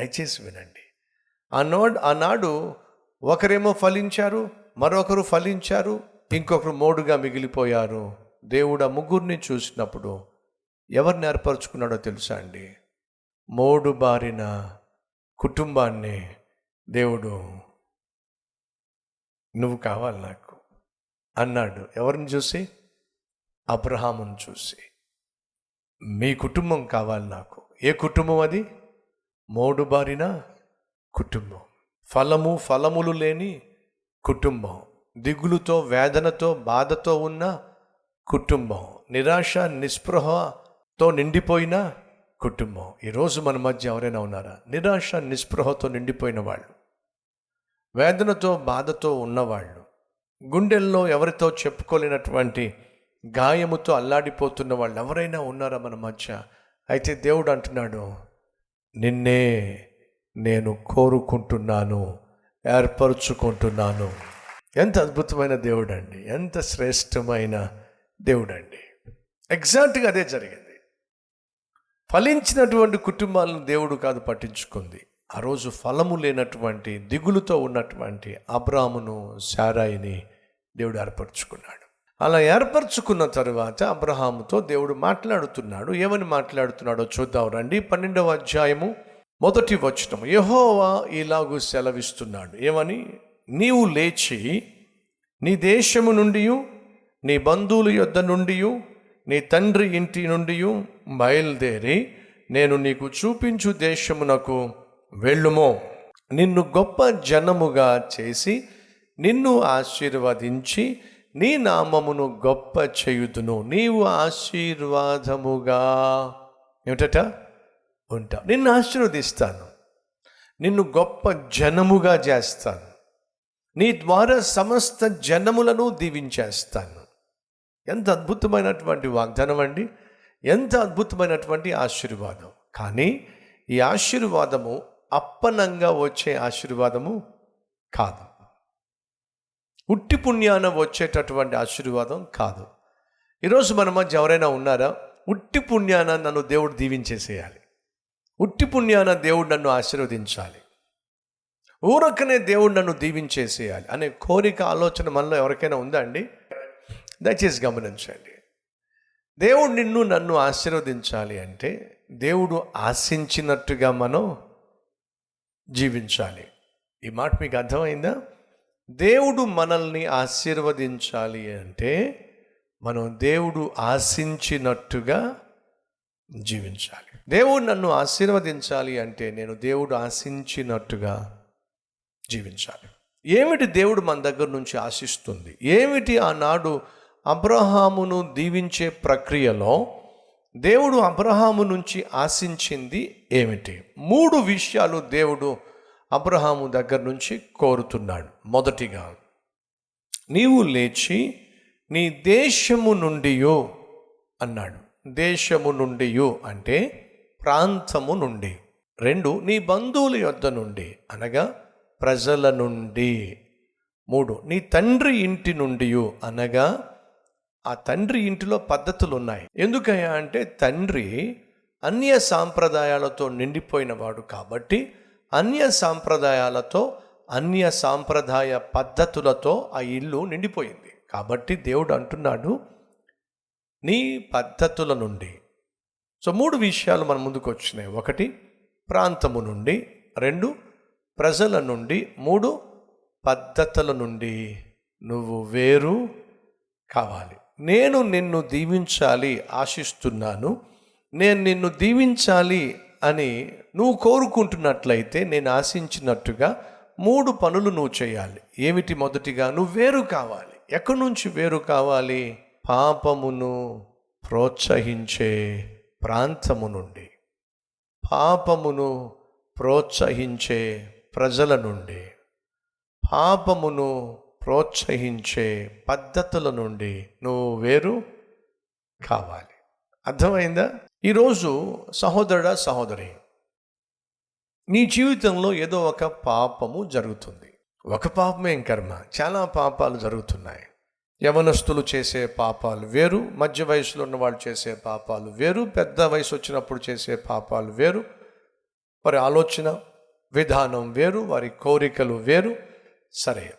దయచేసి వినండి. ఆనాడు ఆనాడు ఒకరేమో ఫలించారు మరొకరు ఫలించారు ఇంకొకరు మోడుగా మిగిలిపోయారు. దేవుడు ఆ ముగ్గురిని చూసినప్పుడు ఎవరిని ఏర్పరచుకున్నాడో తెలుసా అండి? మోడు బారిన కుటుంబాన్ని దేవుడు నువ్వు కావాలి నాకు అన్నాడు. ఎవరిని చూసి? అబ్రహామును చూసి. మీ కుటుంబం కావాలి నాకు. ఏ కుటుంబం అది? మోడుబారిన కుటుంబం. ఫలము ఫలములు లేని కుటుంబం. దిగులుతో వేదనతో బాధతో ఉన్న కుటుంబం. నిరాశ నిస్పృహతో నిండిపోయిన కుటుంబం. ఈరోజు మన మధ్య ఎవరైనా ఉన్నారా? నిరాశ నిస్పృహతో నిండిపోయిన వాళ్ళు. వేదనతో బాధతో ఉన్నవాళ్ళు గుండెల్లో ఎవరితో చెప్పుకోలేనటువంటి గాయముతో అల్లాడిపోతున్న వాళ్ళు ఎవరైనా ఉన్నారా మన మధ్య? అయితే దేవుడు అంటున్నాడు నిన్నే నేను కోరుకుంటున్నాను ఏర్పరచుకుంటున్నాను. ఎంత అద్భుతమైన దేవుడు అండి ఎంత శ్రేష్టమైన దేవుడు అండి ఎగ్జాక్ట్గా అదే జరిగింది. ఫలించినటువంటి కుటుంబాలను దేవుడు కాదు పట్టించుకుంది. ఆ రోజు ఫలము లేనటువంటి దిగులుతో ఉన్నటువంటి అబ్రామును శారాయిని దేవుడు ఏర్పరచుకున్నాడు. అలా ఏర్పరచుకున్న తరువాత అబ్రహాముతో దేవుడు మాట్లాడుతున్నాడు. ఏమని మాట్లాడుతున్నాడో చూద్దాం రండి. పన్నెండవ అధ్యాయము మొదటి వచనం. యహోవా ఇలాగూ సెలవిస్తున్నాడు. ఏమని? నీవు లేచి నీ దేశము నుండి నీ బంధువుల యొద్ద నుండి నీ తండ్రి ఇంటి నుండి బయలుదేరి నేను నీకు చూపించు దేశమునకు వెళ్ళుమో. నిన్ను గొప్ప జనముగా చేసి నిన్ను ఆశీర్వదించి నీ నామమును గొప్ప చేయుదును నీవు ఆశీర్వాదముగా. ఏమిటట? ఉంటావు నిన్ను ఆశీర్వదిస్తాను. నిన్ను గొప్ప జనముగా చేస్తాను. నీ ద్వారా సమస్త జనములను దీవించేస్తాను. ఎంత అద్భుతమైనటువంటి వాగ్దానం అండి. ఎంత అద్భుతమైనటువంటి ఆశీర్వాదం. కానీ ఈ ఆశీర్వాదము అప్పనంగా వచ్చే ఆశీర్వాదము కాదు. ఉట్టి పుణ్యాన వచ్చేటటువంటి ఆశీర్వాదం కాదు. ఈరోజు మన మధ్య ఎవరైనా ఉన్నారా? ఉట్టి పుణ్యాన నన్ను దేవుడు దీవించేసేయాలి. ఉట్టి పుణ్యాన దేవుడు నన్ను ఆశీర్వదించాలి. ఊరకనే దేవుడు నన్ను దీవించేసేయాలి అనే కోరిక ఆలోచన మనలో ఎవరికైనా ఉందా అండి? దయచేసి గమనించండి. దేవుడు నిన్ను నన్ను ఆశీర్వదించాలి అంటే దేవుడు ఆశించినట్టుగా మనం జీవించాలి. ఈ మాట మీకు అర్థమైందా? దేవుడు మనల్ని ఆశీర్వదించాలి అంటే మనం దేవుడు ఆశించినట్టుగా జీవించాలి. దేవుడు నన్ను ఆశీర్వదించాలి అంటే నేను దేవుడు ఆశించినట్టుగా జీవించాలి. ఏమిటి దేవుడు మన దగ్గర నుంచి ఆశిస్తుంది? ఏమిటి ఆనాడు అబ్రహామును దీవించే ప్రక్రియలో దేవుడు అబ్రహాము నుంచి ఆశించింది ఏమిటి? మూడు విషయాలు దేవుడు అబ్రహాము దగ్గర నుంచి కోరుతున్నాడు. మొదటిగా నీవు లేచి నీ దేశము నుండియో అన్నాడు. దేశము నుండియో అంటే ప్రాంతము నుండి. రెండు నీ బంధువుల యొద్ద నుండి అనగా ప్రజల నుండి మూడు నీ తండ్రి ఇంటి నుండి అనగా ఆ తండ్రి ఇంటిలో పద్ధతులు ఉన్నాయి ఎందుకయ్యా అంటే తండ్రి అన్య సాంప్రదాయాలతో నిండిపోయినవాడు కాబట్టి అన్య సాంప్రదాయాలతో అన్య సాంప్రదాయ పద్ధతులతో ఆ ఇల్లు నిండిపోయింది. కాబట్టి దేవుడు అంటున్నాడు నీ పద్ధతుల నుండి. సో మూడు విషయాలు మన ముందుకు వచ్చినాయి. ఒకటి ప్రాంతము నుండి. రెండు ప్రజల నుండి. మూడు పద్ధతుల నుండి. నువ్వు వేరు కావాలి. నేను నిన్ను దీవించాలి ఆశిస్తున్నాను. నేను నిన్ను దీవించాలి అని నువ్వు కోరుకుంటున్నట్లయితే నేను ఆశించినట్టుగా మూడు పనులు నువ్వు చేయాలి. ఏమిటి మొదటిగా? నువ్వు వేరు కావాలి. ఎక్కడి నుంచి వేరు కావాలి? పాపమును ప్రోత్సహించే ప్రాంతము నుండి. పాపమును ప్రోత్సహించే ప్రజల నుండి. పాపమును ప్రోత్సహించే పద్ధతుల నుండి నువ్వు వేరు కావాలి. అర్థమైందా? ఈరోజు సహోదరుడ సహోదరి నీ జీవితంలో ఏదో ఒక పాపము జరుగుతుంది. ఒక పాపమేం కర్మ. చాలా పాపాలు జరుగుతున్నాయి. యవనస్తులు చేసే పాపాలు వేరు మధ్య వయసులో ఉన్న వాళ్ళు చేసే పాపాలు వేరు పెద్ద వయసు వచ్చినప్పుడు చేసే పాపాలు వేరు. వారి ఆలోచన విధానం వేరు వారి కోరికలు వేరు. సరే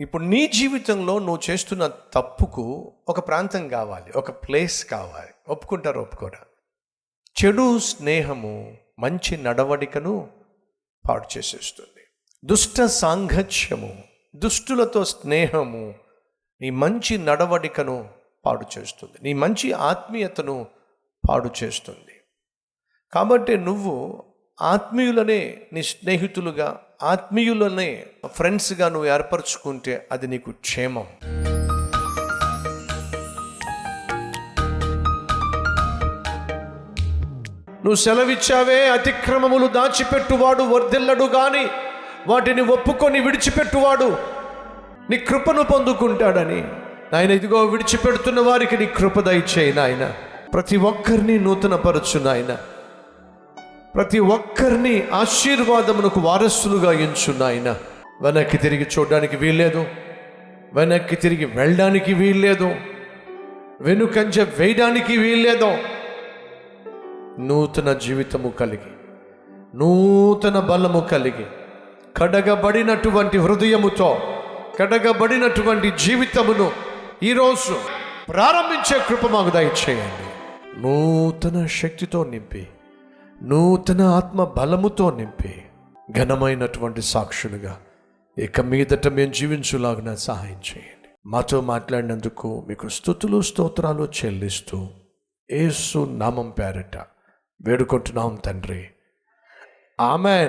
ఇప్పుడు నీ జీవితంలో నువ్వు చేస్తున్న తప్పుకు ఒక ప్రాంతం కావాలి ఒక ప్లేస్ కావాలి. ఒప్పుకుంటారు ఒప్పుకోరా? చెడు స్నేహము మంచి నడవడికను పాడు చేసేస్తుంది. దుష్ట సాంగత్యము దుష్టులతో స్నేహము నీ మంచి నడవడికను పాడు చేస్తుంది. నీ మంచి ఆత్మీయతను పాడు చేస్తుంది. కాబట్టి నువ్వు ఆత్మీయులనే నీ స్నేహితులుగా ఆత్మీయులనే ఫ్రెండ్స్గా నువ్వు ఏర్పరచుకుంటే అది నీకు క్షేమం. నువ్వు సెలవిచ్చావే అతిక్రమములు దాచిపెట్టువాడు వర్ధిల్లడు గాని వాటిని ఒప్పుకొని విడిచిపెట్టువాడు నీ కృపను పొందుకుంటాడని. నాయన ఇదిగో విడిచిపెడుతున్న వారికి నీ కృప దయచేయి నాయన. ప్రతి ఒక్కరిని నూతనపరచు నాయన. ప్రతి ఒక్కరిని ఆశీర్వాదమునకు వారసులుగా ఎంచు నాయన. వెనక్కి తిరిగి చూడడానికి వీల్లేదు. వెనక్కి తిరిగి వెళ్ళడానికి వీల్లేదు. వెనుకంజ వేయడానికి వీల్లేదు. నూతన జీవితము కలిగి నూతన బలము కలిగి కడగబడినటువంటి హృదయముతో కడగబడినటువంటి జీవితమును ఈరోజు ప్రారంభించే కృప మాకు దయచేయండి. నూతన శక్తితో నింపి నూతన ఆత్మ బలముతో నింపి ఘనమైనటువంటి సాక్షులుగా ఇక మీదట మేము జీవించులాగిన సహాయం చేయండి. మాతో మాట్లాడినందుకు మీకు స్థుతులు స్తోత్రాలు చెల్లిస్తూ ఏసు నామం పేరట. వేడుకుంటున్నాం తండ్రి. ఆమె